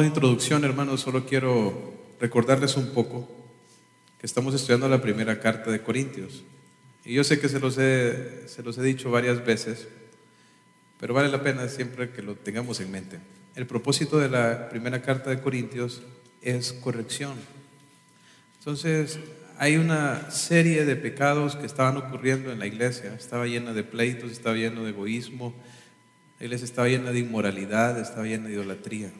de introducción, hermanos, solo quiero recordarles un poco que estamos estudiando la primera carta de Corintios. Y yo sé que se los he, se los he dicho varias veces, pero vale la pena siempre que lo tengamos en mente. El propósito de la primera carta de Corintios es corrección. Entonces, hay una serie de pecados que estaban ocurriendo en la iglesia. Estaba llena de pleitos, estaba llena de egoísmo, la iglesia estaba llena de inmoralidad, estaba llena de idolatría.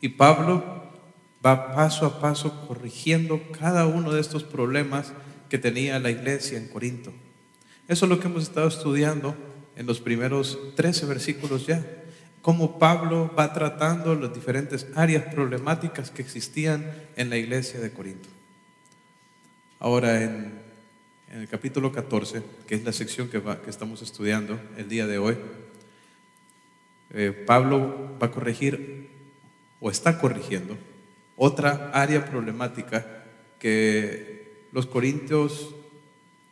Y Pablo va paso a paso corrigiendo cada uno de estos problemas que tenía la iglesia en Corinto. Eso es lo que hemos estado estudiando en los primeros 13 versículos ya. Cómo Pablo va tratando las diferentes áreas problemáticas que existían en la iglesia de Corinto. Ahora, en, el capítulo 14, que es la sección que, estamos estudiando el día de hoy, eh, Pablo va a corregir o está corrigiendo otra área problemática que los corintios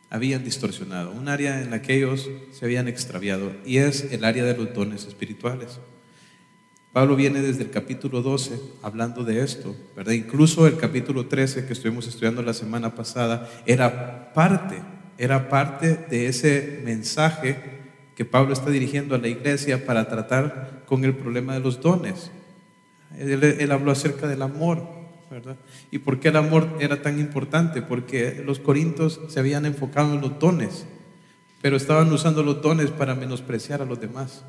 habían distorsionado, un área en la que ellos se habían extraviado, y es el área de los dones espirituales. Pablo viene desde el capítulo 12 hablando de esto, ¿verdad? Incluso el capítulo 13 que estuvimos estudiando la semana pasada era parte, era parte de ese mensaje que Pablo está dirigiendo a la iglesia para tratar con el problema de los dones. Él, habló acerca del amor, ¿verdad? ¿Y por qué el amor era tan importante? Porque los corintios se habían enfocado en los dones, pero estaban usando los dones para menospreciar a los demás.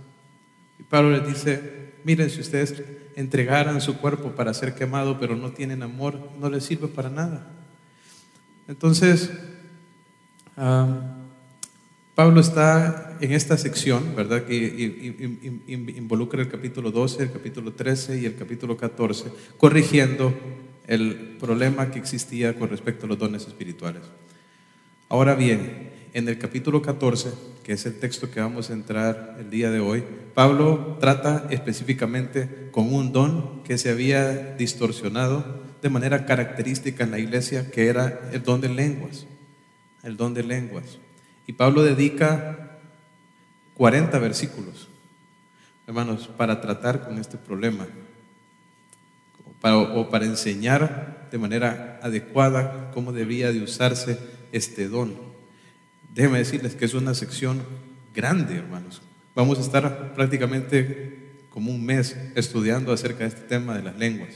Y Pablo les dice, Miren, si ustedes entregaran su cuerpo para ser quemado, pero no tienen amor, no les sirve para nada. Entonces, Pablo está en esta sección, ¿verdad? Que involucra el capítulo 12, el capítulo 13 y el capítulo 14, corrigiendo el problema que existía con respecto a los dones espirituales. Ahora bien, en el capítulo 14, que es el texto que vamos a entrar el día de hoy, Pablo trata específicamente con un don que se había distorsionado de manera característica en la iglesia, que era el don de lenguas, el don de lenguas. Y Pablo dedica 40 versículos, hermanos, para tratar con este problema, o para enseñar de manera adecuada cómo debía de usarse este don. Déjenme decirles que es una sección grande, hermanos. Vamos a estar prácticamente como un mes estudiando acerca de este tema de las lenguas.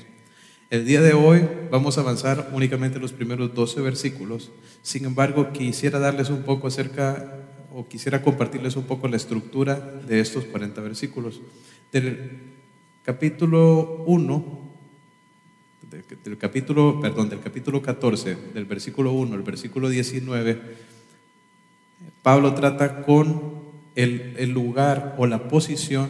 El día de hoy vamos a avanzar únicamente los primeros 12 versículos. Sin embargo, quisiera darles un poco acerca, o quisiera compartirles un poco la estructura de estos 40 versículos. Del capítulo 1, del capítulo, perdón, del capítulo 14, del versículo 1 al versículo 19, Pablo trata con el, lugar o la posición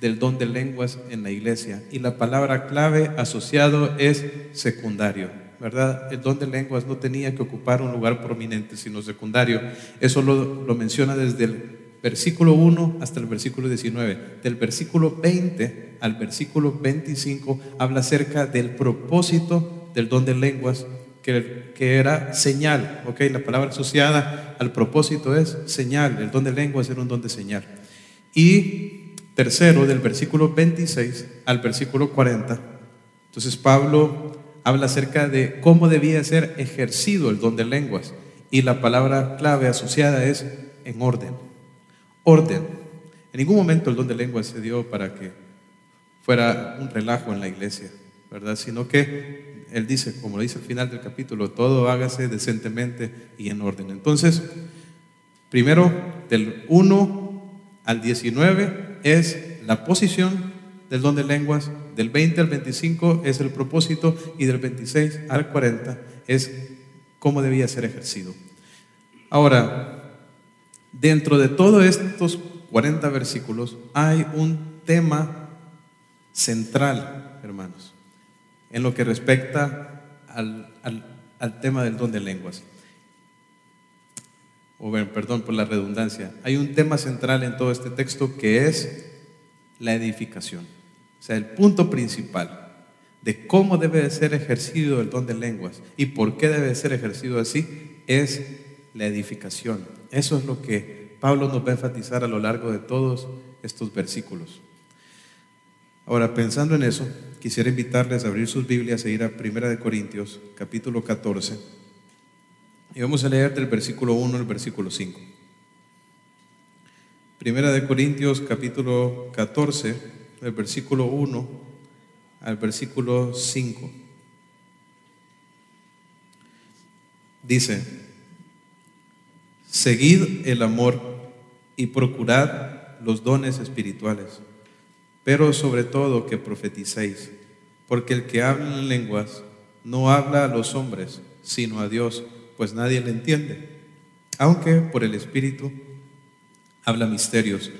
del don de lenguas en la iglesia. Y la palabra clave asociado es secundario, ¿verdad? El don de lenguas no tenía que ocupar un lugar prominente, sino secundario. Eso lo, lo menciona desde el versículo 1 hasta el versículo 19. Del versículo 20 al versículo 25 habla acerca del propósito del don de lenguas que, era señal, ¿ok? La palabra asociada al propósito es señal, el don de lenguas era un don de señal. Y tercero, del versículo 26 al versículo 40, entonces Pablo habla acerca de cómo debía ser ejercido el don de lenguas. Y la palabra clave asociada es en orden. Orden. En ningún momento el don de lenguas se dio para que fuera un relajo en la iglesia, ¿verdad? Sino que él dice, como lo dice al final del capítulo, todo hágase decentemente y en orden. Entonces, primero, del 1 al 19 es la posición del don de lenguas, del 20 al 25 es el propósito y del 26 al 40 es cómo debía ser ejercido. Ahora, dentro de todos estos 40 versículos hay un tema central, hermanos en lo que respecta al, tema del don de lenguas. O perdón por la redundancia. Hay un tema central en todo este texto que es la edificación. O sea, el punto principal de cómo debe de ser ejercido el don de lenguas y por qué debe de ser ejercido así es la edificación. Eso es lo que Pablo nos va a enfatizar a lo largo de todos estos versículos. Ahora, pensando en eso, quisiera invitarles a abrir sus Biblias e ir a Primera de Corintios, capítulo 14. Y vamos a leer del versículo 1 al versículo 5. Primera de Corintios, capítulo 14, del versículo 1 al versículo 5. Dice, seguid el amor y procurad los dones espirituales, pero sobre todo que profeticéis, porque el que habla en lenguas no habla a los hombres, sino a Dios, pues nadie le entiende, aunque por el Espíritu habla misterios.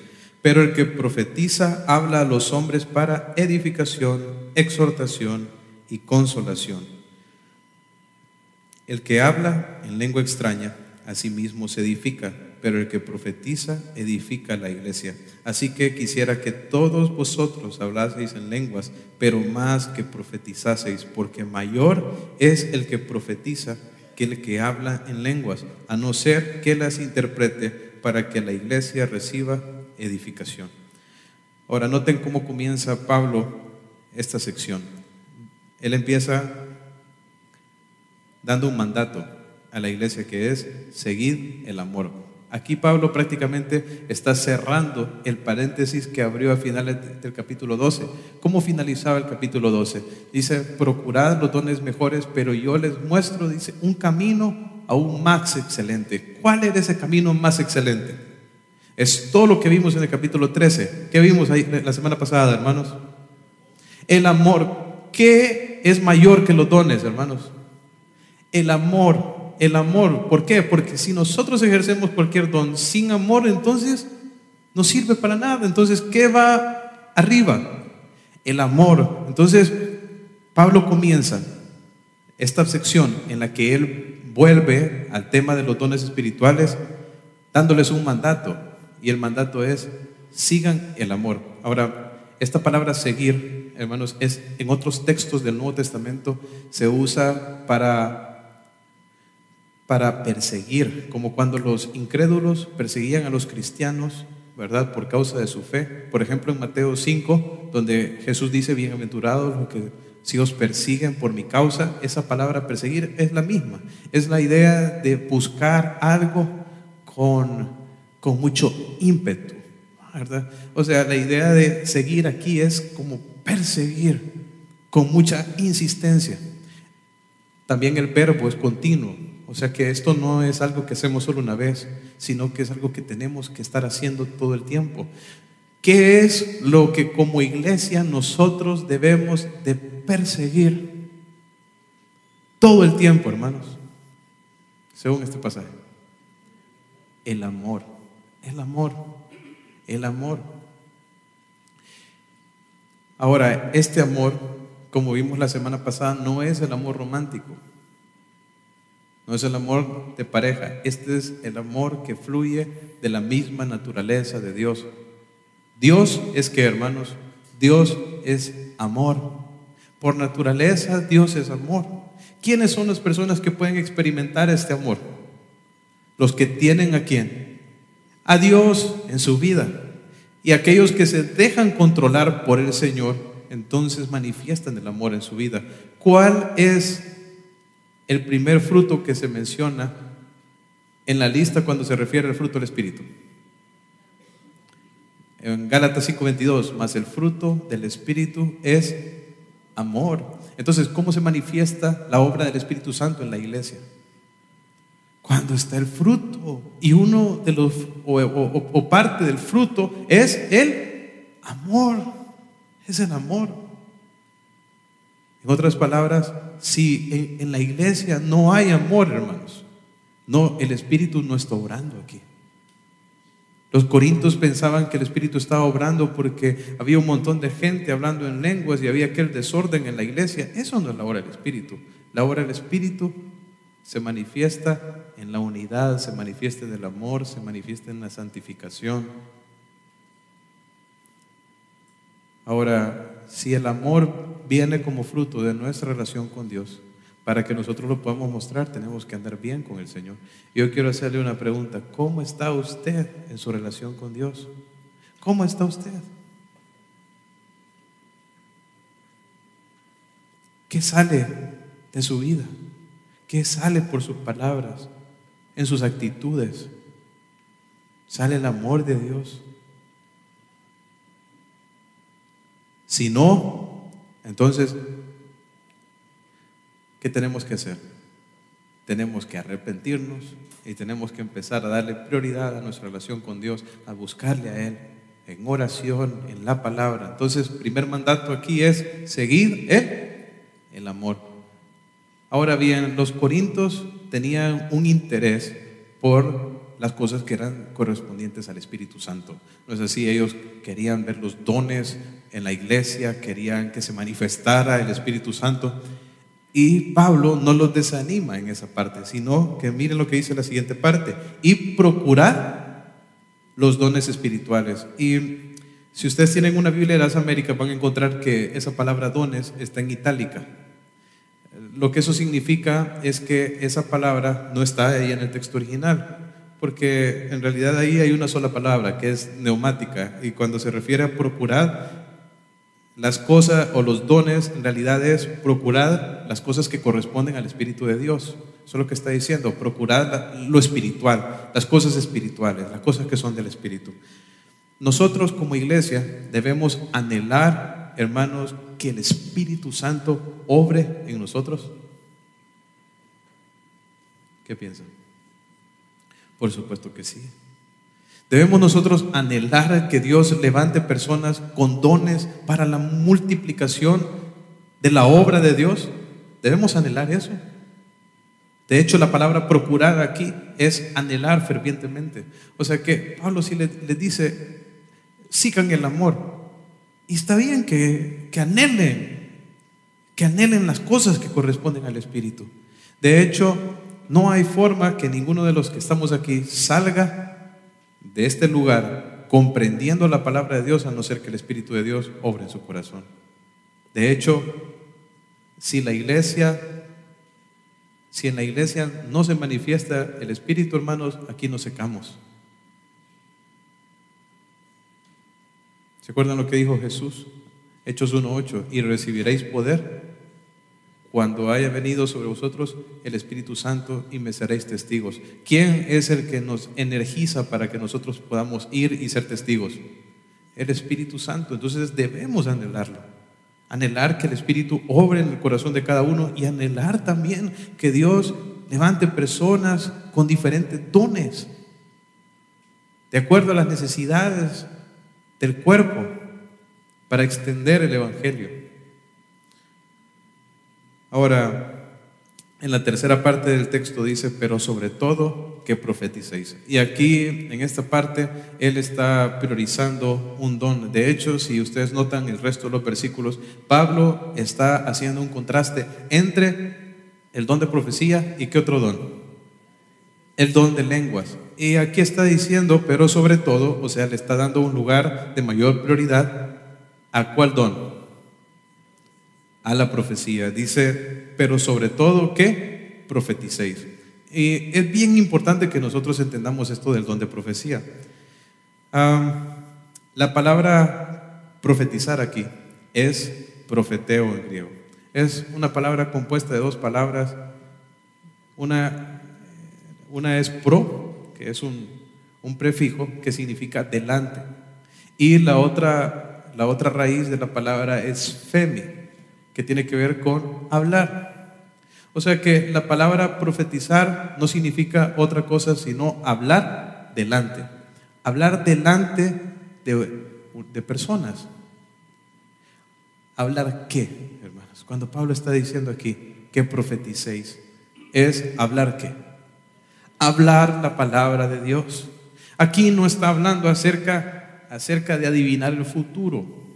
Pero el que profetiza habla a los hombres para edificación, exhortación y consolación. El que habla en lengua extraña, a sí mismo se edifica, pero el que profetiza edifica la iglesia. Así que quisiera que todos vosotros hablaseis en lenguas, pero más que profetizaseis, porque mayor es el que profetiza que el que habla en lenguas, a no ser que las interprete para que la iglesia reciba edificación. Ahora, noten cómo comienza Pablo esta sección. Él empieza dando un mandato a la iglesia que es seguir el amor. Aquí Pablo prácticamente está cerrando el paréntesis que abrió a finales del capítulo 12. ¿Cómo finalizaba el capítulo 12? Dice, procurad los dones mejores, pero yo les muestro, dice, un camino aún más excelente. ¿Cuál era ese camino más excelente? Es todo lo que vimos en el capítulo 13. ¿Qué vimos ahí la semana pasada, hermanos? El amor. ¿Qué es mayor que los dones, hermanos? El amor el amor. ¿Por qué? Porque si nosotros ejercemos cualquier don sin amor, entonces no sirve para nada. Entonces, ¿qué va arriba? El amor. Entonces, Pablo comienza esta sección en la que él vuelve al tema de los dones espirituales, dándoles un mandato. Y el mandato es, sigan el amor. Ahora, esta palabra seguir, hermanos, es en otros textos del Nuevo Testamento se usa para para perseguir, como cuando los incrédulos perseguían a los cristianos, ¿verdad? Por causa de su fe. Por ejemplo, en Mateo 5, donde Jesús dice, bienaventurados los que si os persiguen por mi causa, esa palabra perseguir es la misma. Es la idea de buscar algo con, con mucho ímpetu, ¿verdad? O sea, la idea de seguir aquí es como perseguir con mucha insistencia. También el verbo es continuo, o sea que esto no es algo que hacemos solo una vez, sino que es algo que tenemos que estar haciendo todo el tiempo. ¿Qué es lo que como iglesia nosotros debemos de perseguir todo el tiempo, hermanos? Según este pasaje. El amor, el amor, el amor. Ahora, este amor, como vimos la semana pasada, no es el amor romántico. No es el amor de pareja, este es el amor que fluye de la misma naturaleza de Dios. Dios es que, hermanos, Dios es amor. Por naturaleza, Dios es amor. ¿Quiénes son las personas que pueden experimentar este amor? Los que tienen a quién? A Dios en su vida. Y aquellos que se dejan controlar por el Señor, entonces manifiestan el amor en su vida. ¿Cuál es el primer fruto que se menciona en la lista cuando se refiere al fruto del Espíritu. En Gálatas 5:22, más el fruto del Espíritu es amor. Entonces, ¿cómo se manifiesta la obra del Espíritu Santo en la iglesia? Cuando está el fruto y uno de los, o, o parte del fruto es el amor, es el amor. En otras palabras, si en, la iglesia no hay amor, hermanos, no, el Espíritu no está obrando aquí. Los corintios pensaban que el Espíritu estaba obrando porque había un montón de gente hablando en lenguas y había aquel desorden en la iglesia. Eso no es la obra del Espíritu. La obra del Espíritu se manifiesta en la unidad, se manifiesta en el amor, se manifiesta en la santificación. Ahora, si el amor viene como fruto de nuestra relación con Dios. Para que nosotros lo podamos mostrar, tenemos que andar bien con el Señor. Yo quiero hacerle una pregunta. ¿Cómo está usted en su relación con Dios? ¿Cómo está usted? ¿Qué sale de su vida? ¿Qué sale por sus palabras? En sus actitudes. Sale el amor de Dios. Si no, entonces, ¿qué tenemos que hacer? Tenemos que arrepentirnos y tenemos que empezar a darle prioridad a nuestra relación con Dios, a buscarle a Él en oración, en la palabra. Entonces, primer mandato aquí es seguir el amor. Ahora bien, los corintios tenían un interés por las cosas que eran correspondientes al Espíritu Santo. No es así, ellos querían ver los dones en la iglesia, querían que se manifestara el Espíritu Santo. Y Pablo no los desanima en esa parte, sino que miren lo que dice la siguiente parte, y procurar los dones espirituales. Y si ustedes tienen una Biblia de las Américas, van a encontrar que esa palabra dones está en itálica. Lo que eso significa es que esa palabra no está ahí en el texto original porque en realidad ahí hay una sola palabra que es neumática y cuando se refiere a procurar las cosas o los dones, en realidad es procurar las cosas que corresponden al Espíritu de Dios. Eso es lo que está diciendo, procurar lo espiritual, las cosas espirituales, las cosas que son del Espíritu. Nosotros como iglesia debemos anhelar, hermanos, que el Espíritu Santo obre en nosotros. ¿Qué piensan? Por supuesto que sí. Debemos nosotros anhelar que Dios levante personas con dones para la multiplicación de la obra de Dios. Debemos anhelar eso. De hecho, la palabra procurar aquí es anhelar fervientemente. O sea que Pablo sí le, dice, sigan el amor. Y está bien que, que anhelen, que anhelen las cosas que corresponden al Espíritu. De hecho, no hay forma que ninguno de los que estamos aquí salga de este lugar comprendiendo la palabra de Dios a no ser que el Espíritu de Dios obre en su corazón. De hecho, si la iglesia, si en la iglesia no se manifiesta el Espíritu, hermanos, aquí nos secamos. ¿Se acuerdan lo que dijo Jesús? Hechos 1.8, y recibiréis poder cuando haya venido sobre vosotros el Espíritu Santo y me seréis testigos. ¿Quién es el que nos energiza para que nosotros podamos ir y ser testigos? El Espíritu Santo. Entonces debemos anhelarlo. Anhelar que el Espíritu obre en el corazón de cada uno y anhelar también que Dios levante personas con diferentes dones, de acuerdo a las necesidades del cuerpo, para extender el Evangelio. Ahora, en la tercera parte del texto dice, pero sobre todo que profeticéis. Y aquí, en esta parte, él está priorizando un don. De hecho, si ustedes notan el resto de los versículos, Pablo está haciendo un contraste entre el don de profecía y qué otro don. El don de lenguas. Y aquí está diciendo, pero sobre todo, o sea, le está dando un lugar de mayor prioridad a cuál don a la profecía. Dice, pero sobre todo que profeticéis. Y es bien importante que nosotros entendamos esto del don de profecía. la palabra profetizar aquí es profeteo en griego. Es una palabra compuesta de dos palabras. Una, una es pro, que es un, un prefijo que significa delante. Y la otra, la otra raíz de la palabra es femi, que tiene que ver con hablar. O sea que la palabra profetizar no significa otra cosa sino hablar delante. Hablar delante de, personas. ¿Hablar qué, hermanos? Cuando Pablo está diciendo aquí que profeticéis, es hablar qué? Hablar la palabra de Dios. Aquí no está hablando acerca, acerca de adivinar el futuro.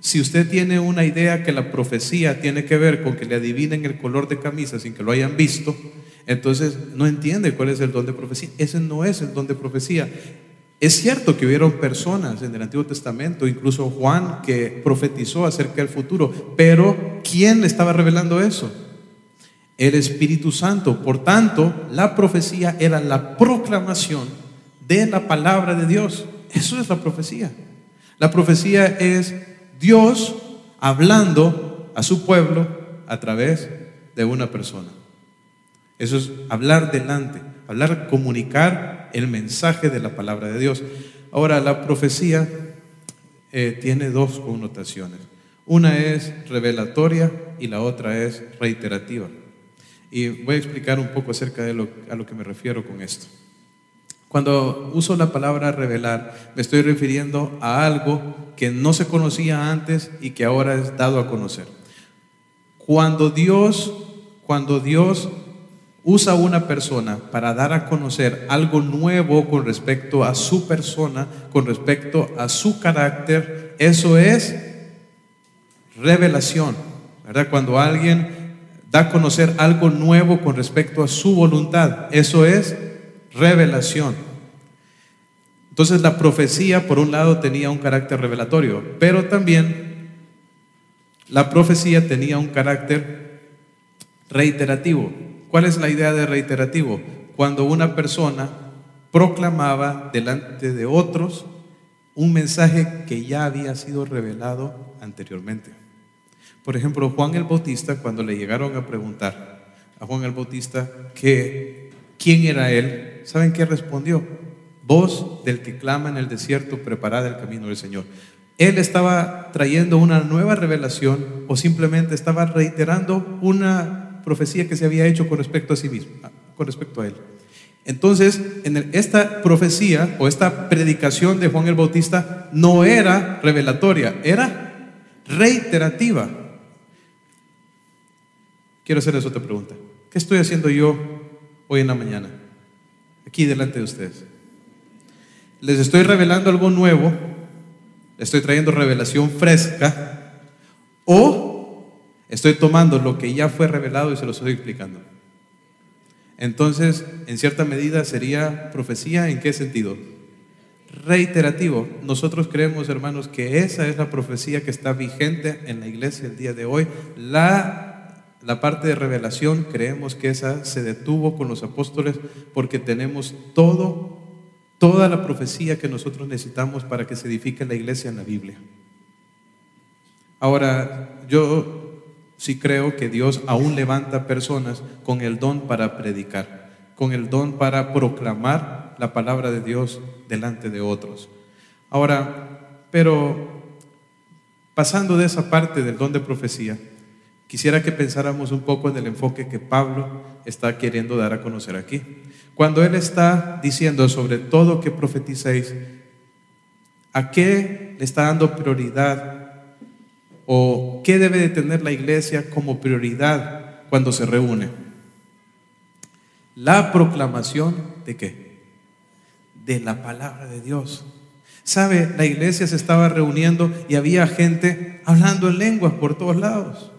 Si usted tiene una idea que la profecía tiene que ver con que le adivinen el color de camisa sin que lo hayan visto, entonces no entiende cuál es el don de profecía. Ese no es el don de profecía. Es cierto que hubieron personas en el Antiguo Testamento, incluso Juan, que profetizó acerca del futuro, pero ¿quién le estaba revelando eso? El Espíritu Santo. Por tanto, la profecía era la proclamación de la palabra de Dios. Eso es la profecía. La profecía es Dios hablando a su pueblo a través de una persona. Eso es hablar delante, hablar, comunicar el mensaje de la palabra de Dios. Ahora, la profecía eh, tiene dos connotaciones. Una es revelatoria y la otra es reiterativa. Y voy a explicar un poco acerca de lo, a lo que me refiero con esto. Cuando uso la palabra revelar, me estoy refiriendo a algo que no se conocía antes y que ahora es dado a conocer. Cuando Dios, cuando Dios usa una persona para dar a conocer algo nuevo con respecto a su persona, con respecto a su carácter, eso es revelación. ¿verdad? Cuando alguien da a conocer algo nuevo con respecto a su voluntad, eso es revelación. Entonces la profecía, por un lado, tenía un carácter revelatorio, pero también la profecía tenía un carácter reiterativo. ¿Cuál es la idea de reiterativo? Cuando una persona proclamaba delante de otros un mensaje que ya había sido revelado anteriormente. Por ejemplo, Juan el Bautista, cuando le llegaron a preguntar a Juan el Bautista que quién era él, ¿saben qué respondió? Voz del que clama en el desierto, preparada el camino del Señor. Él estaba trayendo una nueva revelación o simplemente estaba reiterando una profecía que se había hecho con respecto a sí mismo, con respecto a él. Entonces, en esta profecía o esta predicación de Juan el Bautista no era revelatoria, era reiterativa. Quiero hacerles otra pregunta. ¿Qué estoy haciendo yo hoy en la mañana? Aquí delante de ustedes. Les estoy revelando algo nuevo, estoy trayendo revelación fresca, o estoy tomando lo que ya fue revelado y se lo estoy explicando. Entonces, en cierta medida sería profecía, ¿en qué sentido? Reiterativo. Nosotros creemos, hermanos, que esa es la profecía que está vigente en la iglesia el día de hoy. La la parte de revelación creemos que esa se detuvo con los apóstoles porque tenemos todo, toda la profecía que nosotros necesitamos para que se edifique la iglesia en la Biblia. Ahora, yo sí creo que Dios aún levanta personas con el don para predicar, con el don para proclamar la palabra de Dios delante de otros. Ahora, pero pasando de esa parte del don de profecía, Quisiera que pensáramos un poco en el enfoque que Pablo está queriendo dar a conocer aquí. Cuando él está diciendo sobre todo que profeticéis, ¿a qué le está dando prioridad? ¿O qué debe de tener la iglesia como prioridad cuando se reúne? La proclamación de qué? De la palabra de Dios. ¿Sabe? La iglesia se estaba reuniendo y había gente hablando en lenguas por todos lados.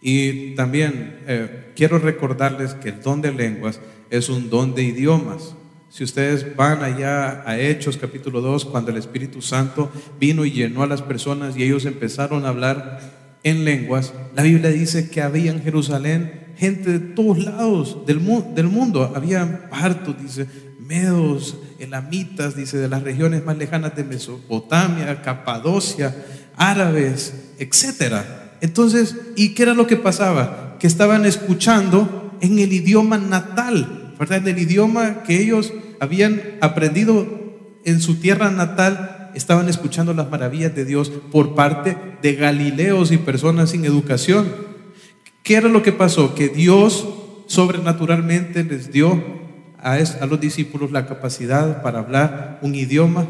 Y también eh, quiero recordarles que el don de lenguas es un don de idiomas. Si ustedes van allá a Hechos capítulo 2, cuando el Espíritu Santo vino y llenó a las personas y ellos empezaron a hablar en lenguas, la Biblia dice que había en Jerusalén gente de todos lados del, del mundo. Había partos, dice, medos, elamitas, dice, de las regiones más lejanas de Mesopotamia, Capadocia, árabes, etcétera. Entonces, ¿y qué era lo que pasaba? Que estaban escuchando en el idioma natal, ¿verdad? En el idioma que ellos habían aprendido en su tierra natal, estaban escuchando las maravillas de Dios por parte de galileos y personas sin educación. ¿Qué era lo que pasó? Que Dios sobrenaturalmente les dio a, los discípulos la capacidad para hablar un idioma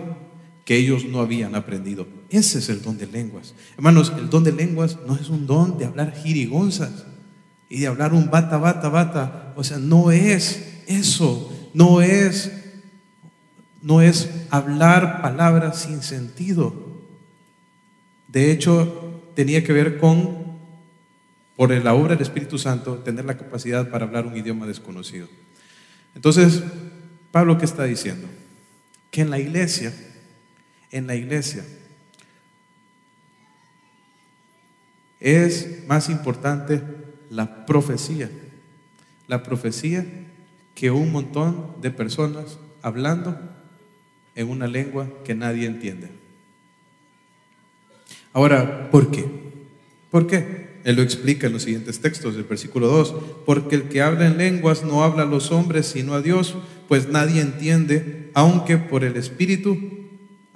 que ellos no habían aprendido. Ese es el don de lenguas. Hermanos, el don de lenguas no es un don de hablar jirigonzas y de hablar un bata, bata, bata. O sea, no es eso, no es, no es hablar palabras sin sentido. De hecho, tenía que ver con, por la obra del Espíritu Santo, tener la capacidad para hablar un idioma desconocido. Entonces, Pablo, ¿qué está diciendo? Que en la iglesia, en la iglesia. Es más importante la profecía, la profecía que un montón de personas hablando en una lengua que nadie entiende. Ahora, ¿por qué? ¿Por qué? Él lo explica en los siguientes textos, el versículo 2, porque el que habla en lenguas no habla a los hombres sino a Dios, pues nadie entiende, aunque por el Espíritu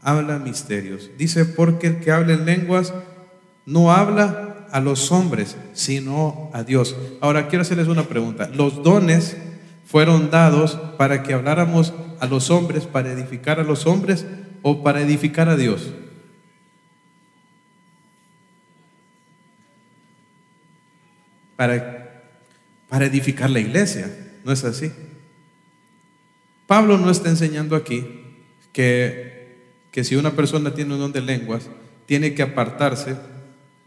habla misterios. Dice, porque el que habla en lenguas no habla a los hombres sino a Dios. Ahora quiero hacerles una pregunta. Los dones fueron dados para que habláramos a los hombres, para edificar a los hombres o para edificar a Dios. para, para edificar la iglesia. ¿No es así? Pablo no está enseñando aquí que, que si una persona tiene un don de lenguas, tiene que apartarse,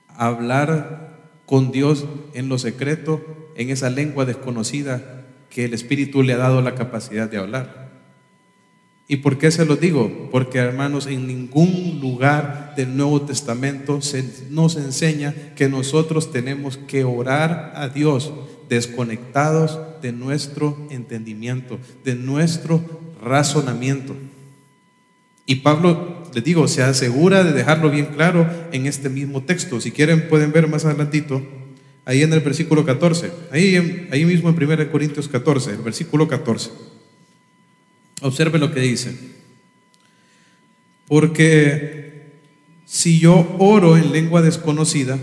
hablar con Dios en lo secreto, en esa lengua desconocida que el Espíritu le ha dado la capacidad de hablar. ¿Y por qué se lo digo? Porque hermanos, en ningún lugar del Nuevo Testamento se nos enseña que nosotros tenemos que orar a Dios desconectados de nuestro entendimiento, de nuestro razonamiento. Y Pablo, les digo, se asegura de dejarlo bien claro en este mismo texto. Si quieren pueden ver más adelantito, ahí en el versículo 14, ahí, ahí mismo en 1 Corintios 14, el versículo 14. Observe lo que dice. Porque si yo oro en lengua desconocida,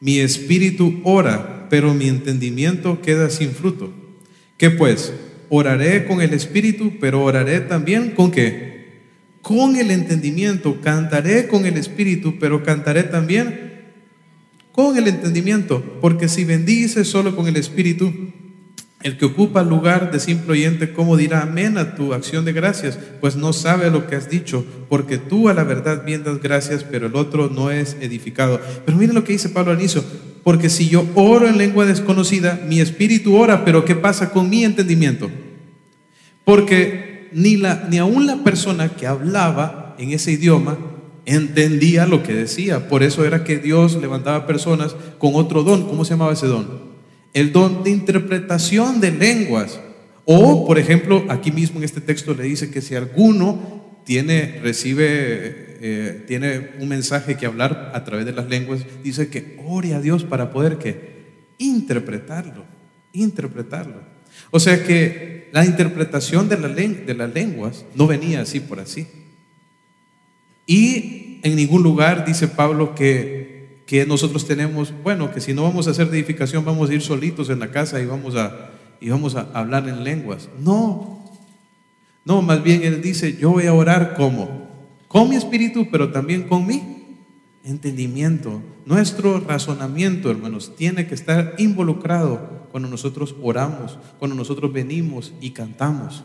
mi espíritu ora, pero mi entendimiento queda sin fruto. ¿Qué pues? Oraré con el espíritu, pero oraré también con qué? Con el entendimiento. Cantaré con el espíritu, pero cantaré también con el entendimiento. Porque si bendice solo con el espíritu, el que ocupa el lugar de simple oyente, ¿cómo dirá amén a tu acción de gracias? Pues no sabe lo que has dicho, porque tú a la verdad bien das gracias, pero el otro no es edificado. Pero miren lo que dice Pablo al inicio, porque si yo oro en lengua desconocida, mi espíritu ora, pero ¿qué pasa con mi entendimiento? Porque ni, la, ni aún la persona que hablaba en ese idioma entendía lo que decía. Por eso era que Dios levantaba personas con otro don. ¿Cómo se llamaba ese don? el don de interpretación de lenguas. O, por ejemplo, aquí mismo en este texto le dice que si alguno tiene, recibe, eh, tiene un mensaje que hablar a través de las lenguas, dice que ore a Dios para poder que interpretarlo, interpretarlo. O sea que la interpretación de, la de las lenguas no venía así por así. Y en ningún lugar dice Pablo que que nosotros tenemos, bueno, que si no vamos a hacer edificación, vamos a ir solitos en la casa y vamos a, y vamos a hablar en lenguas. No, no, más bien Él dice, yo voy a orar como, con mi espíritu, pero también con mi entendimiento. Nuestro razonamiento, hermanos, tiene que estar involucrado cuando nosotros oramos, cuando nosotros venimos y cantamos.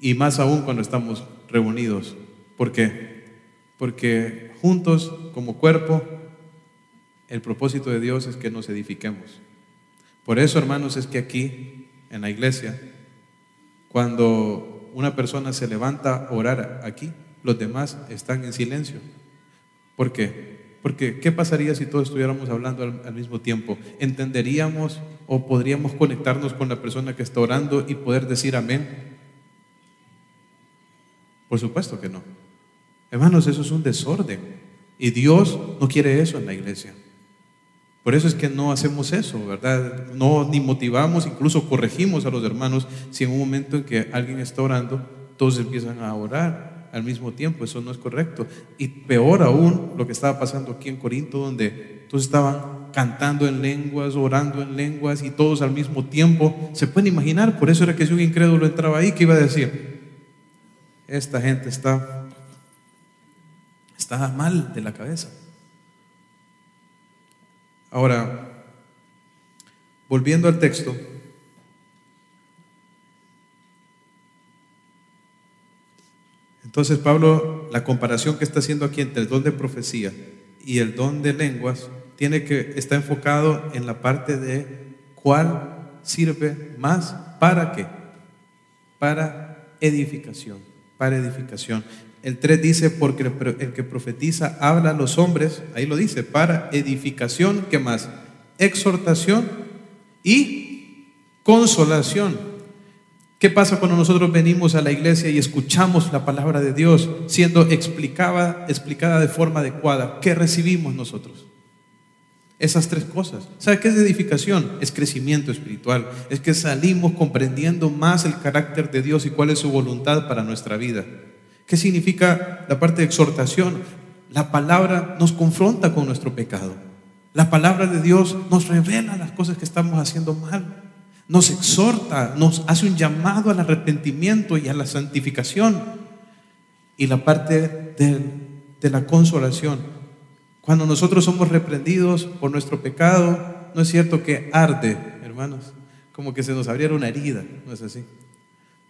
Y más aún cuando estamos reunidos ¿Por qué? Porque juntos como cuerpo, el propósito de Dios es que nos edifiquemos. Por eso, hermanos, es que aquí, en la iglesia, cuando una persona se levanta a orar aquí, los demás están en silencio. ¿Por qué? Porque ¿qué pasaría si todos estuviéramos hablando al, mismo tiempo? ¿Entenderíamos o podríamos conectarnos con la persona que está orando y poder decir amén? Por supuesto que no. Hermanos, eso es un desorden. Y Dios no quiere eso en la iglesia. Por eso es que no hacemos eso, ¿verdad? No ni motivamos, incluso corregimos a los hermanos si en un momento en que alguien está orando, todos empiezan a orar al mismo tiempo. Eso no es correcto. Y peor aún lo que estaba pasando aquí en Corinto, donde todos estaban cantando en lenguas, orando en lenguas y todos al mismo tiempo. Se pueden imaginar, por eso era que si un incrédulo entraba ahí, ¿qué iba a decir? Esta gente está Está mal de la cabeza. Ahora, volviendo al texto, entonces Pablo, la comparación que está haciendo aquí entre el don de profecía y el don de lenguas, tiene que está enfocado en la parte de cuál sirve más para qué? Para edificación, para edificación. El 3 dice, porque el que profetiza habla a los hombres, ahí lo dice, para edificación, ¿qué más? Exhortación y consolación. ¿Qué pasa cuando nosotros venimos a la iglesia y escuchamos la palabra de Dios siendo explicada, explicada de forma adecuada? ¿Qué recibimos nosotros? Esas tres cosas. ¿Sabe qué es edificación? Es crecimiento espiritual. Es que salimos comprendiendo más el carácter de Dios y cuál es su voluntad para nuestra vida. ¿Qué significa la parte de exhortación? La palabra nos confronta con nuestro pecado. La palabra de Dios nos revela las cosas que estamos haciendo mal nos exhorta, nos hace un llamado al arrepentimiento y a la santificación. Y la parte de, la consolación. Cuando nosotros somos reprendidos por nuestro pecado, no es cierto que arde, hermanos, como que se nos abriera una herida, no es así.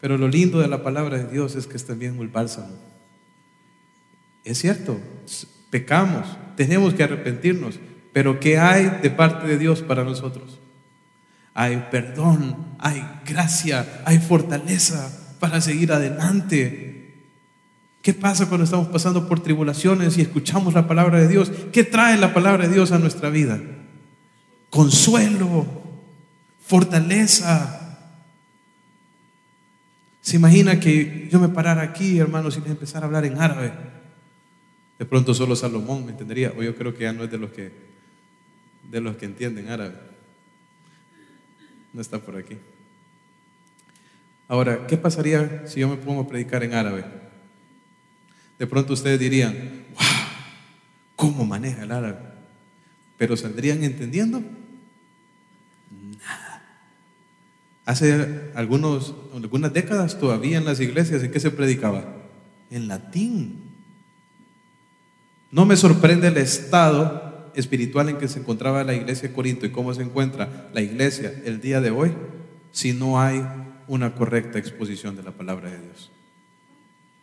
Pero lo lindo de la palabra de Dios es que es también un bálsamo. Es cierto, pecamos, tenemos que arrepentirnos, pero ¿qué hay de parte de Dios para nosotros? hay perdón, hay gracia, hay fortaleza para seguir adelante. ¿Qué pasa cuando estamos pasando por tribulaciones y escuchamos la palabra de Dios? ¿Qué trae la palabra de Dios a nuestra vida? Consuelo, fortaleza. ¿Se imagina que yo me parara aquí, hermanos, y les empezara a hablar en árabe? De pronto solo Salomón me entendería, o yo creo que ya no es de los que, de los que entienden árabe. No está por aquí. Ahora, ¿qué pasaría si yo me pongo a predicar en árabe? De pronto ustedes dirían, wow, ¿cómo maneja el árabe? Pero ¿saldrían entendiendo? Nada. Hace algunos, algunas décadas todavía en las iglesias, ¿en qué se predicaba? En latín. No me sorprende el estado espiritual en que se encontraba la iglesia de Corinto y cómo se encuentra la iglesia el día de hoy si no hay una correcta exposición de la palabra de Dios.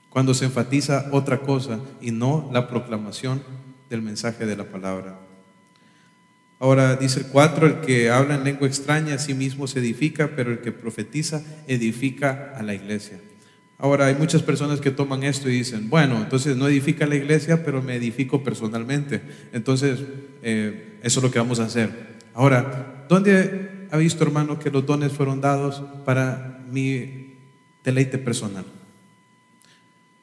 Cuando se enfatiza otra cosa y no la proclamación del mensaje de la palabra. Ahora dice el 4, el que habla en lengua extraña a sí mismo se edifica, pero el que profetiza edifica a la iglesia. Ahora hay muchas personas que toman esto y dicen, bueno, entonces no edifica la iglesia, pero me edifico personalmente. Entonces, eh, eso es lo que vamos a hacer. Ahora, ¿dónde ha visto, hermano, que los dones fueron dados para mi deleite personal?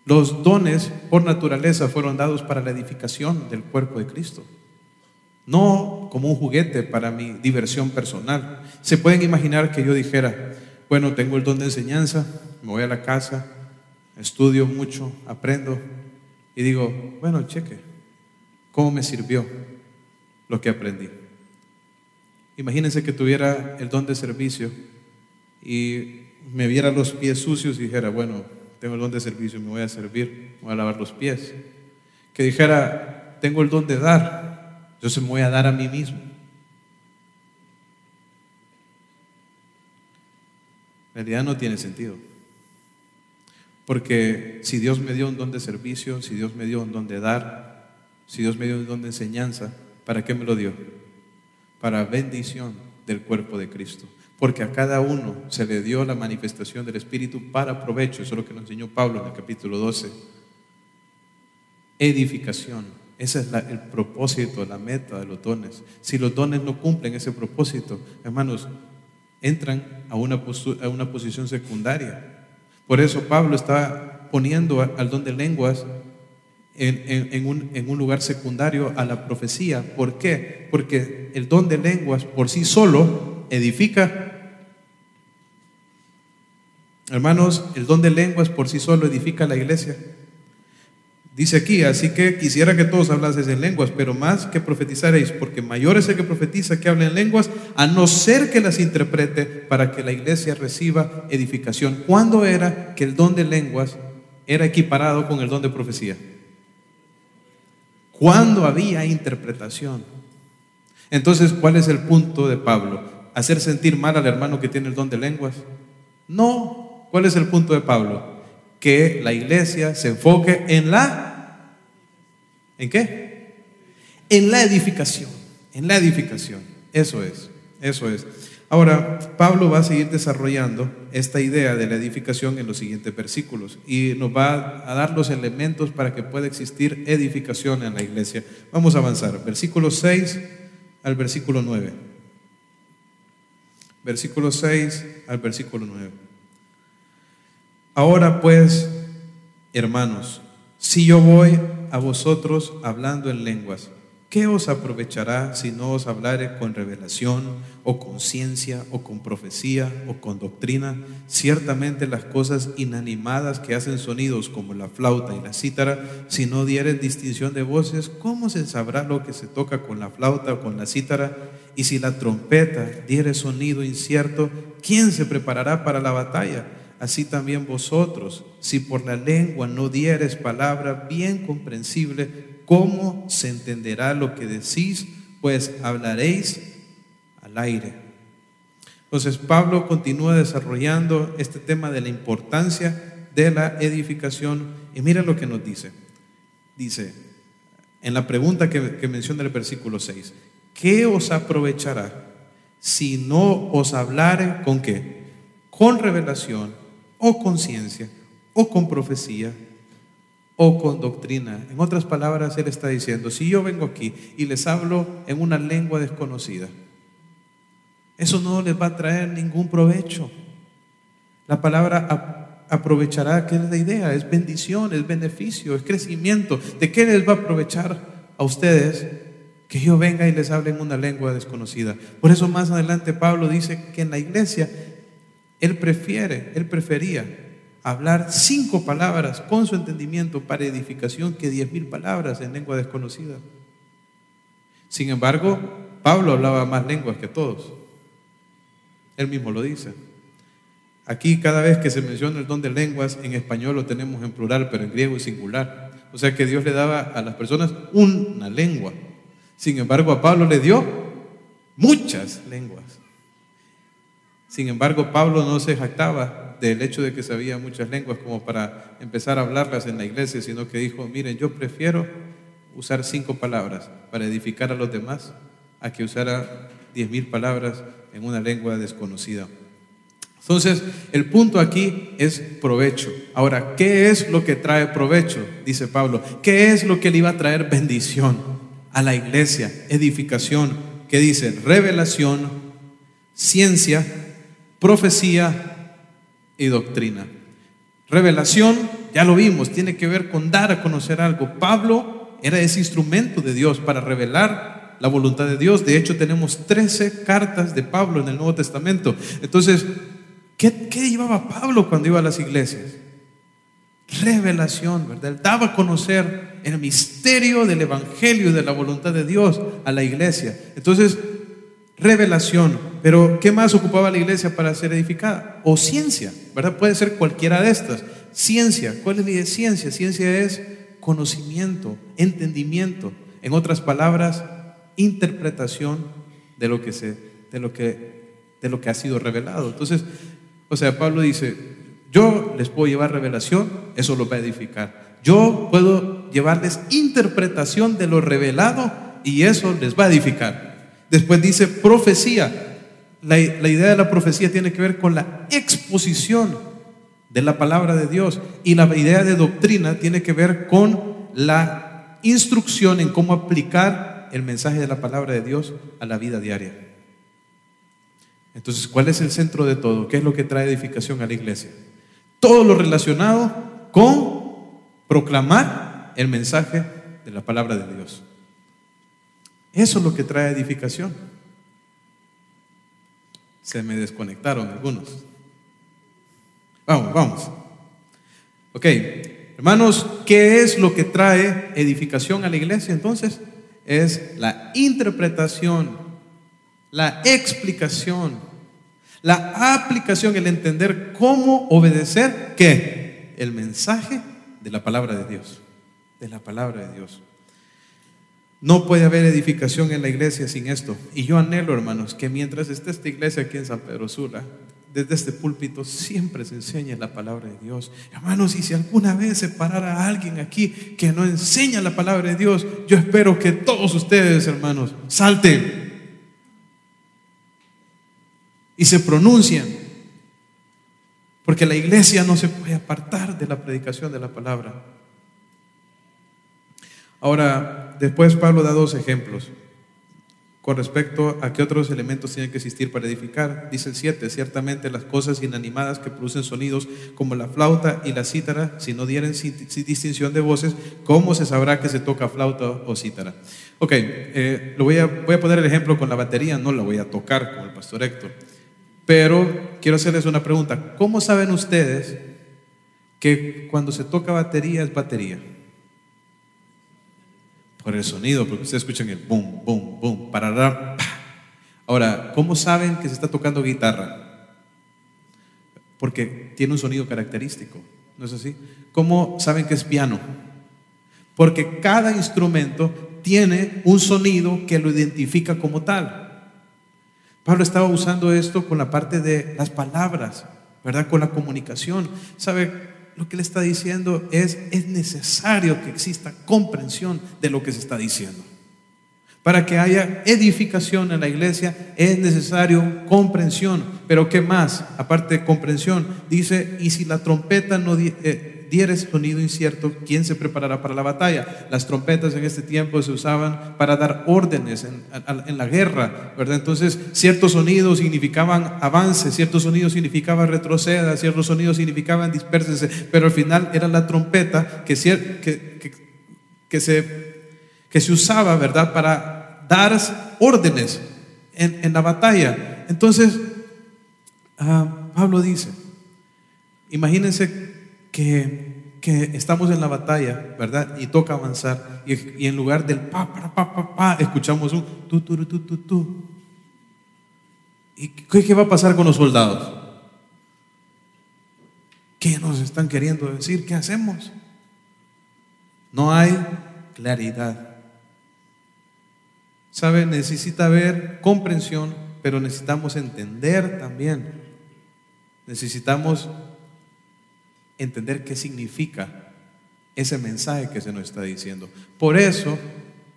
Los dones, por naturaleza, fueron dados para la edificación del cuerpo de Cristo. No como un juguete para mi diversión personal. Se pueden imaginar que yo dijera, bueno, tengo el don de enseñanza, me voy a la casa, estudio mucho, aprendo y digo, bueno, cheque, ¿cómo me sirvió lo que aprendí? Imagínense que tuviera el don de servicio y me viera los pies sucios y dijera, bueno, tengo el don de servicio, me voy a servir, voy a lavar los pies. Que dijera, tengo el don de dar, se me voy a dar a mí mismo. En realidad no tiene sentido. Porque si Dios me dio un don de servicio, si Dios me dio un don de dar, si Dios me dio un don de enseñanza, ¿para qué me lo dio? Para bendición del cuerpo de Cristo. Porque a cada uno se le dio la manifestación del Espíritu para provecho. Eso es lo que nos enseñó Pablo en el capítulo 12. Edificación. Ese es el propósito, la meta de los dones. Si los dones no cumplen ese propósito, hermanos, entran a una, a una posición secundaria por eso Pablo está poniendo al don de lenguas en, un, lugar secundario a la profecía. ¿Por qué? Porque el don de lenguas por sí solo edifica. Hermanos, el don de lenguas por sí solo edifica la iglesia. Dice aquí, así que quisiera que todos hablasen en lenguas, pero más que profetizaréis, porque mayor es el que profetiza que hable en lenguas, a no ser que las interprete para que la iglesia reciba edificación. ¿Cuándo era que el don de lenguas era equiparado con el don de profecía? Cuando había interpretación. Entonces, ¿cuál es el punto de Pablo? ¿Hacer sentir mal al hermano que tiene el don de lenguas? No. ¿Cuál es el punto de Pablo? que la iglesia se enfoque en la... ¿En qué? En la edificación. En la edificación. Eso es. Eso es. Ahora, Pablo va a seguir desarrollando esta idea de la edificación en los siguientes versículos y nos va a dar los elementos para que pueda existir edificación en la iglesia. Vamos a avanzar. Versículo 6 al versículo 9. Versículo 6 al versículo 9. Ahora pues, hermanos, si yo voy a vosotros hablando en lenguas, ¿Qué os aprovechará si no os hablare con revelación o con ciencia o con profecía o con doctrina? Ciertamente las cosas inanimadas que hacen sonidos como la flauta y la cítara, si no dieren distinción de voces, ¿cómo se sabrá lo que se toca con la flauta o con la cítara? Y si la trompeta diere sonido incierto, ¿quién se preparará para la batalla? Así también vosotros, si por la lengua no dieres palabra bien comprensible, ¿Cómo se entenderá lo que decís? Pues hablaréis al aire. Entonces Pablo continúa desarrollando este tema de la importancia de la edificación y mira lo que nos dice. Dice, en la pregunta que, menciona el versículo 6, ¿qué os aprovechará si no os hablare con qué? Con revelación o con ciencia o con profecía o con doctrina. En otras palabras, Él está diciendo, si yo vengo aquí y les hablo en una lengua desconocida, eso no les va a traer ningún provecho. La palabra aprovechará, que es la idea, es bendición, es beneficio, es crecimiento. ¿De qué les va a aprovechar a ustedes que yo venga y les hable en una lengua desconocida? Por eso más adelante Pablo dice que en la iglesia él prefiere, él prefería hablar cinco palabras con su entendimiento para edificación que diez mil palabras en lengua desconocida. Sin embargo, Pablo hablaba más lenguas que todos. Él mismo lo dice. Aquí cada vez que se menciona el don de lenguas, en español lo tenemos en plural, pero en griego es singular. O sea que Dios le daba a las personas una lengua. Sin embargo, a Pablo le dio muchas lenguas. Sin embargo, Pablo no se jactaba del hecho de que sabía muchas lenguas como para empezar a hablarlas en la iglesia, sino que dijo, miren, yo prefiero usar cinco palabras para edificar a los demás a que usara diez mil palabras en una lengua desconocida. Entonces, el punto aquí es provecho. Ahora, ¿qué es lo que trae provecho? Dice Pablo. ¿Qué es lo que le iba a traer bendición a la iglesia? Edificación. ¿Qué dice? Revelación, ciencia, profecía y doctrina. Revelación, ya lo vimos, tiene que ver con dar a conocer algo. Pablo era ese instrumento de Dios para revelar la voluntad de Dios. De hecho, tenemos 13 cartas de Pablo en el Nuevo Testamento. Entonces, ¿qué, qué llevaba Pablo cuando iba a las iglesias? Revelación, ¿verdad? Daba a conocer el misterio del Evangelio y de la voluntad de Dios a la iglesia. Entonces, revelación. Pero, ¿qué más ocupaba la iglesia para ser edificada? O ciencia, ¿verdad? Puede ser cualquiera de estas. Ciencia, ¿cuál es la ciencia? Ciencia es conocimiento, entendimiento. En otras palabras, interpretación de lo que se, de lo que, de lo que ha sido revelado. Entonces, o sea, Pablo dice, yo les puedo llevar revelación, eso lo va a edificar. Yo puedo llevarles interpretación de lo revelado y eso les va a edificar. Después dice profecía. La, idea de la profecía tiene que ver con la exposición de la palabra de Dios. Y la idea de doctrina tiene que ver con la instrucción en cómo aplicar el mensaje de la palabra de Dios a la vida diaria. Entonces, ¿cuál es el centro de todo? ¿Qué es lo que trae edificación a la iglesia? Todo lo relacionado con proclamar el mensaje de la palabra de Dios. Eso es lo que trae edificación. Se me desconectaron algunos. Vamos, vamos. Ok, hermanos, ¿qué es lo que trae edificación a la iglesia entonces? Es la interpretación, la explicación, la aplicación, el entender cómo obedecer, ¿qué? El mensaje de la palabra de Dios, de la palabra de Dios. No puede haber edificación en la iglesia sin esto. Y yo anhelo, hermanos, que mientras esté esta iglesia aquí en San Pedro Sula, desde este púlpito siempre se enseñe la palabra de Dios. Hermanos, y si alguna vez se parara alguien aquí que no enseña la palabra de Dios, yo espero que todos ustedes, hermanos, salten y se pronuncien. Porque la iglesia no se puede apartar de la predicación de la palabra. Ahora, después Pablo da dos ejemplos con respecto a qué otros elementos tienen que existir para edificar. Dice el 7, ciertamente las cosas inanimadas que producen sonidos como la flauta y la cítara, si no dieren distinción de voces, ¿cómo se sabrá que se toca flauta o cítara? Ok, eh, lo voy, a, voy a poner el ejemplo con la batería, no la voy a tocar como el pastor Héctor, pero quiero hacerles una pregunta. ¿Cómo saben ustedes que cuando se toca batería es batería? Por el sonido, porque ustedes escuchan el boom, boom, boom, para Ahora, ¿cómo saben que se está tocando guitarra? Porque tiene un sonido característico, ¿no es así? ¿Cómo saben que es piano? Porque cada instrumento tiene un sonido que lo identifica como tal. Pablo estaba usando esto con la parte de las palabras, ¿verdad? Con la comunicación. ¿Sabe? Lo que le está diciendo es, es necesario que exista comprensión de lo que se está diciendo. Para que haya edificación en la iglesia es necesario comprensión. Pero ¿qué más? Aparte de comprensión, dice, y si la trompeta no, eh, diere sonido incierto, ¿quién se preparará para la batalla? Las trompetas en este tiempo se usaban para dar órdenes en, la guerra, ¿verdad? Entonces, ciertos sonidos significaban avance, ciertos sonidos significaban retroceda, ciertos sonidos significaban dispersese, pero al final era la trompeta que, se, que se usaba, ¿verdad?, para dar órdenes en, la batalla. Entonces, ah, Pablo dice, imagínense que, estamos en la batalla, ¿verdad? Y toca avanzar. Y, en lugar del pa, pa, pa, pa, pa, escuchamos un tu, tu, tu, tu, tu. ¿Y qué, va a pasar con los soldados? ¿Qué nos están queriendo decir? ¿Qué hacemos? No hay claridad. ¿Sabe? Necesita haber comprensión, pero necesitamos entender también. Necesitamos entender qué significa ese mensaje que se nos está diciendo. Por eso,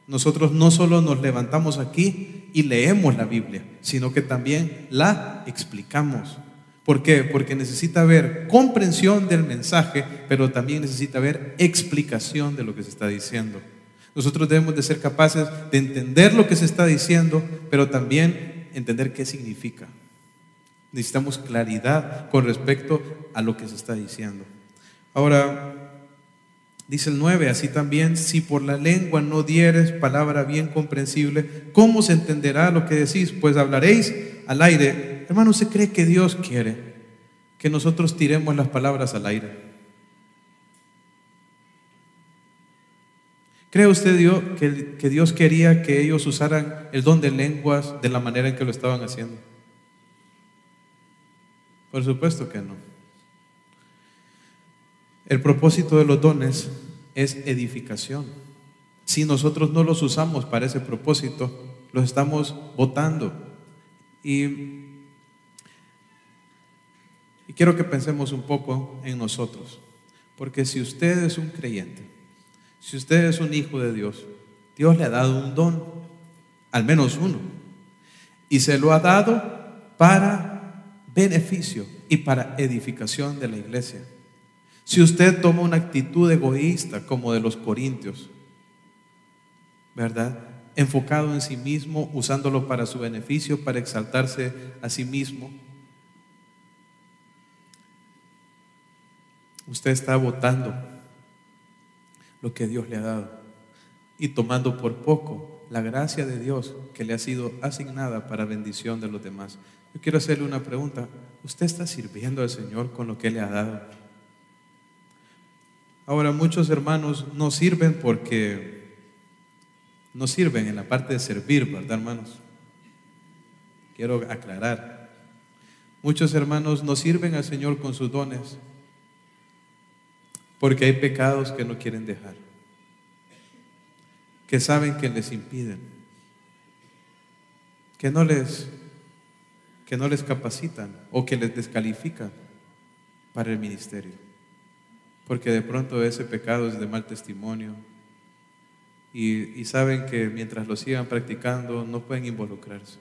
nosotros no solo nos levantamos aquí y leemos la Biblia, sino que también la explicamos. ¿Por qué? Porque necesita haber comprensión del mensaje, pero también necesita haber explicación de lo que se está diciendo. Nosotros debemos de ser capaces de entender lo que se está diciendo, pero también entender qué significa. Necesitamos claridad con respecto a lo que se está diciendo. Ahora, dice el 9, así también, si por la lengua no dieres palabra bien comprensible, ¿cómo se entenderá lo que decís? Pues hablaréis al aire. Hermano, ¿se cree que Dios quiere que nosotros tiremos las palabras al aire? ¿Cree usted Dios, que, que Dios quería que ellos usaran el don de lenguas de la manera en que lo estaban haciendo? Por supuesto que no. El propósito de los dones es edificación. Si nosotros no los usamos para ese propósito, los estamos votando. Y, y quiero que pensemos un poco en nosotros. Porque si usted es un creyente, si usted es un hijo de Dios, Dios le ha dado un don, al menos uno. Y se lo ha dado para beneficio y para edificación de la iglesia. Si usted toma una actitud egoísta como de los corintios, ¿verdad? Enfocado en sí mismo, usándolo para su beneficio, para exaltarse a sí mismo, usted está votando lo que Dios le ha dado y tomando por poco la gracia de Dios que le ha sido asignada para bendición de los demás. Yo quiero hacerle una pregunta. ¿Usted está sirviendo al Señor con lo que le ha dado? Ahora, muchos hermanos no sirven porque no sirven en la parte de servir, ¿verdad, hermanos? Quiero aclarar. Muchos hermanos no sirven al Señor con sus dones porque hay pecados que no quieren dejar, que saben que les impiden, que no les que no les capacitan o que les descalifican para el ministerio. Porque de pronto ese pecado es de mal testimonio y, saben que mientras lo sigan practicando no pueden involucrarse.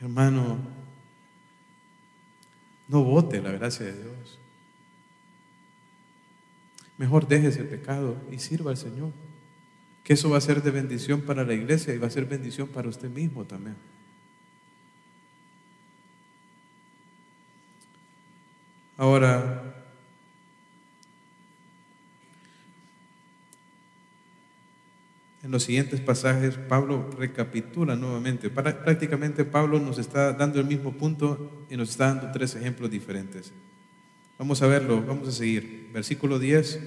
Hermano, no vote la gracia de Dios. Mejor deje ese pecado y sirva al Señor. Que eso va a ser de bendición para la iglesia y va a ser bendición para usted mismo también. Ahora, en los siguientes pasajes, Pablo recapitula nuevamente. prácticamente Pablo nos está dando el mismo punto y nos está dando tres ejemplos diferentes. Vamos a verlo, vamos a seguir. Versículo 10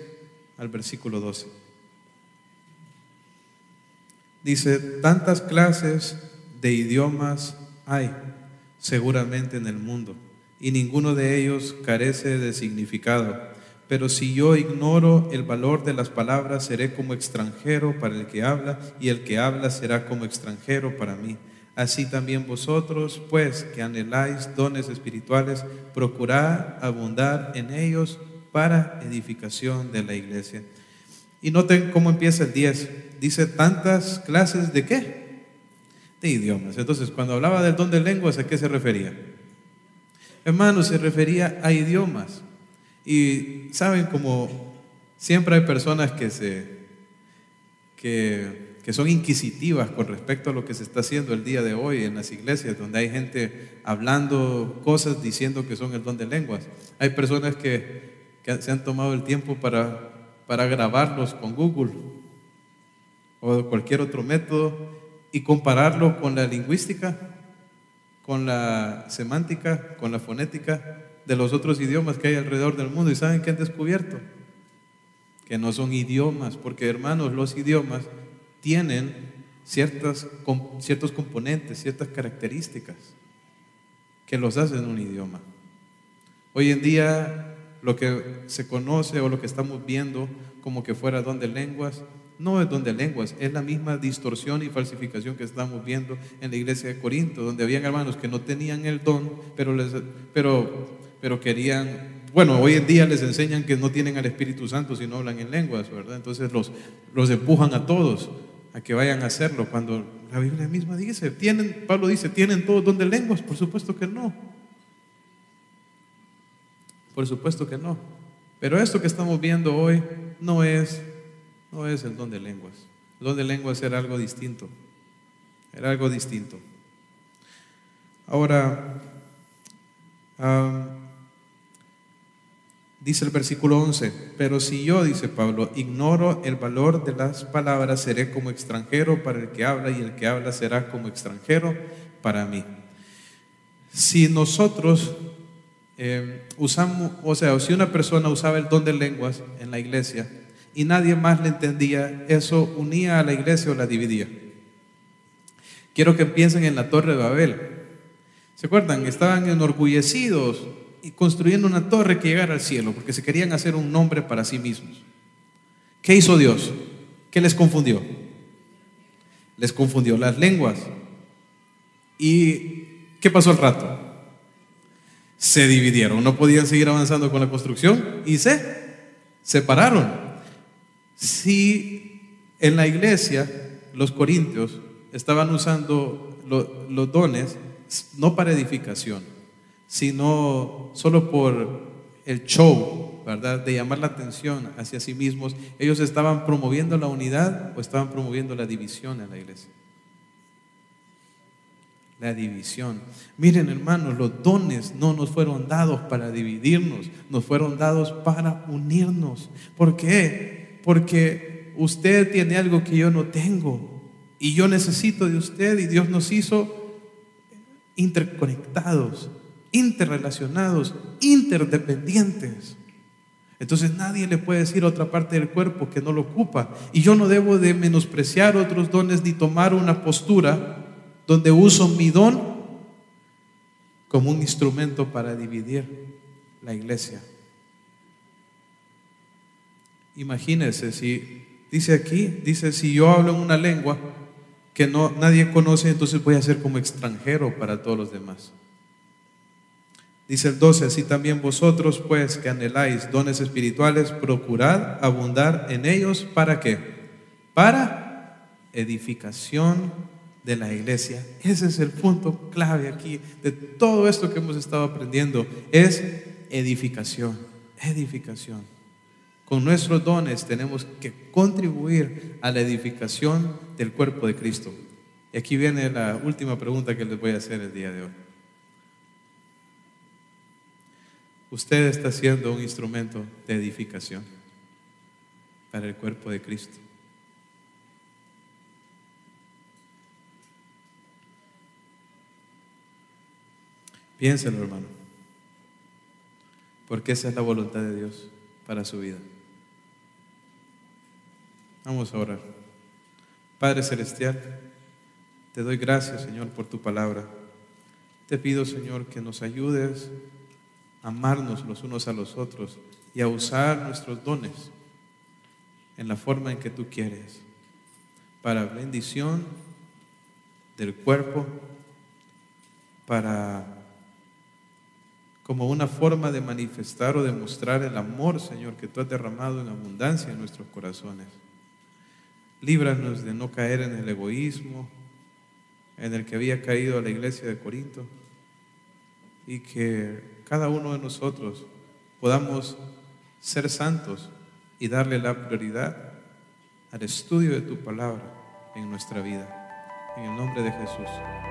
al versículo 12. Dice, tantas clases de idiomas hay seguramente en el mundo y ninguno de ellos carece de significado. Pero si yo ignoro el valor de las palabras, seré como extranjero para el que habla, y el que habla será como extranjero para mí. Así también vosotros, pues, que anheláis dones espirituales, procurad abundar en ellos para edificación de la iglesia. Y noten cómo empieza el 10. Dice tantas clases de qué? De idiomas. Entonces, cuando hablaba del don de lenguas, ¿a qué se refería? Hermanos, se refería a idiomas. Y saben como siempre hay personas que se que, que, son inquisitivas con respecto a lo que se está haciendo el día de hoy en las iglesias, donde hay gente hablando cosas diciendo que son el don de lenguas. Hay personas que, que se han tomado el tiempo para, para grabarlos con Google o cualquier otro método y compararlo con la lingüística con la semántica, con la fonética de los otros idiomas que hay alrededor del mundo. ¿Y saben qué han descubierto? Que no son idiomas, porque hermanos, los idiomas tienen ciertas, ciertos componentes, ciertas características que los hacen un idioma. Hoy en día lo que se conoce o lo que estamos viendo como que fuera don de lenguas no es don de lenguas, es la misma distorsión y falsificación que estamos viendo en la iglesia de Corinto, donde habían hermanos que no tenían el don, pero, les, pero, pero querían, bueno, hoy en día les enseñan que no tienen al Espíritu Santo si no hablan en lenguas, ¿verdad? Entonces los, los empujan a todos a que vayan a hacerlo, cuando la Biblia misma dice, tienen, Pablo dice, ¿tienen todos don de lenguas? Por supuesto que no. Por supuesto que no. Pero esto que estamos viendo hoy no es no es el don de lenguas. El don de lenguas era algo distinto. Era algo distinto. Ahora, dice el versículo 11, pero si yo, dice Pablo, ignoro el valor de las palabras, seré como extranjero para el que habla y el que habla será como extranjero para mí. Si nosotros eh, usamos, o sea, si una persona usaba el don de lenguas en la iglesia, y nadie más le entendía, eso unía a la iglesia o la dividía. Quiero que piensen en la torre de Babel. ¿Se acuerdan? Estaban enorgullecidos y construyendo una torre que llegara al cielo porque se querían hacer un nombre para sí mismos. ¿Qué hizo Dios? ¿Qué les confundió? Les confundió las lenguas. ¿Y qué pasó al rato? Se dividieron, no podían seguir avanzando con la construcción y se separaron. Si en la iglesia los corintios estaban usando los dones no para edificación, sino solo por el show, ¿verdad? De llamar la atención hacia sí mismos, ellos estaban promoviendo la unidad o estaban promoviendo la división en la iglesia. La división. Miren hermanos, los dones no nos fueron dados para dividirnos, nos fueron dados para unirnos. ¿Por qué? Porque usted tiene algo que yo no tengo y yo necesito de usted y Dios nos hizo interconectados, interrelacionados, interdependientes. Entonces nadie le puede decir a otra parte del cuerpo que no lo ocupa. Y yo no debo de menospreciar otros dones ni tomar una postura donde uso mi don como un instrumento para dividir la iglesia. Imagínense si dice aquí, dice si yo hablo en una lengua que no nadie conoce, entonces voy a ser como extranjero para todos los demás. Dice el 12, así también vosotros pues que anheláis dones espirituales, procurad abundar en ellos para qué? Para edificación de la iglesia. Ese es el punto clave aquí de todo esto que hemos estado aprendiendo, es edificación, edificación. Con nuestros dones tenemos que contribuir a la edificación del cuerpo de Cristo. Y aquí viene la última pregunta que les voy a hacer el día de hoy. Usted está siendo un instrumento de edificación para el cuerpo de Cristo. Piénselo, hermano, porque esa es la voluntad de Dios para su vida. Vamos a orar. Padre Celestial, te doy gracias, Señor, por tu palabra. Te pido, Señor, que nos ayudes a amarnos los unos a los otros y a usar nuestros dones en la forma en que tú quieres, para bendición del cuerpo, para como una forma de manifestar o demostrar el amor, Señor, que tú has derramado en abundancia en nuestros corazones. Líbranos de no caer en el egoísmo en el que había caído la iglesia de Corinto y que cada uno de nosotros podamos ser santos y darle la prioridad al estudio de tu palabra en nuestra vida. En el nombre de Jesús.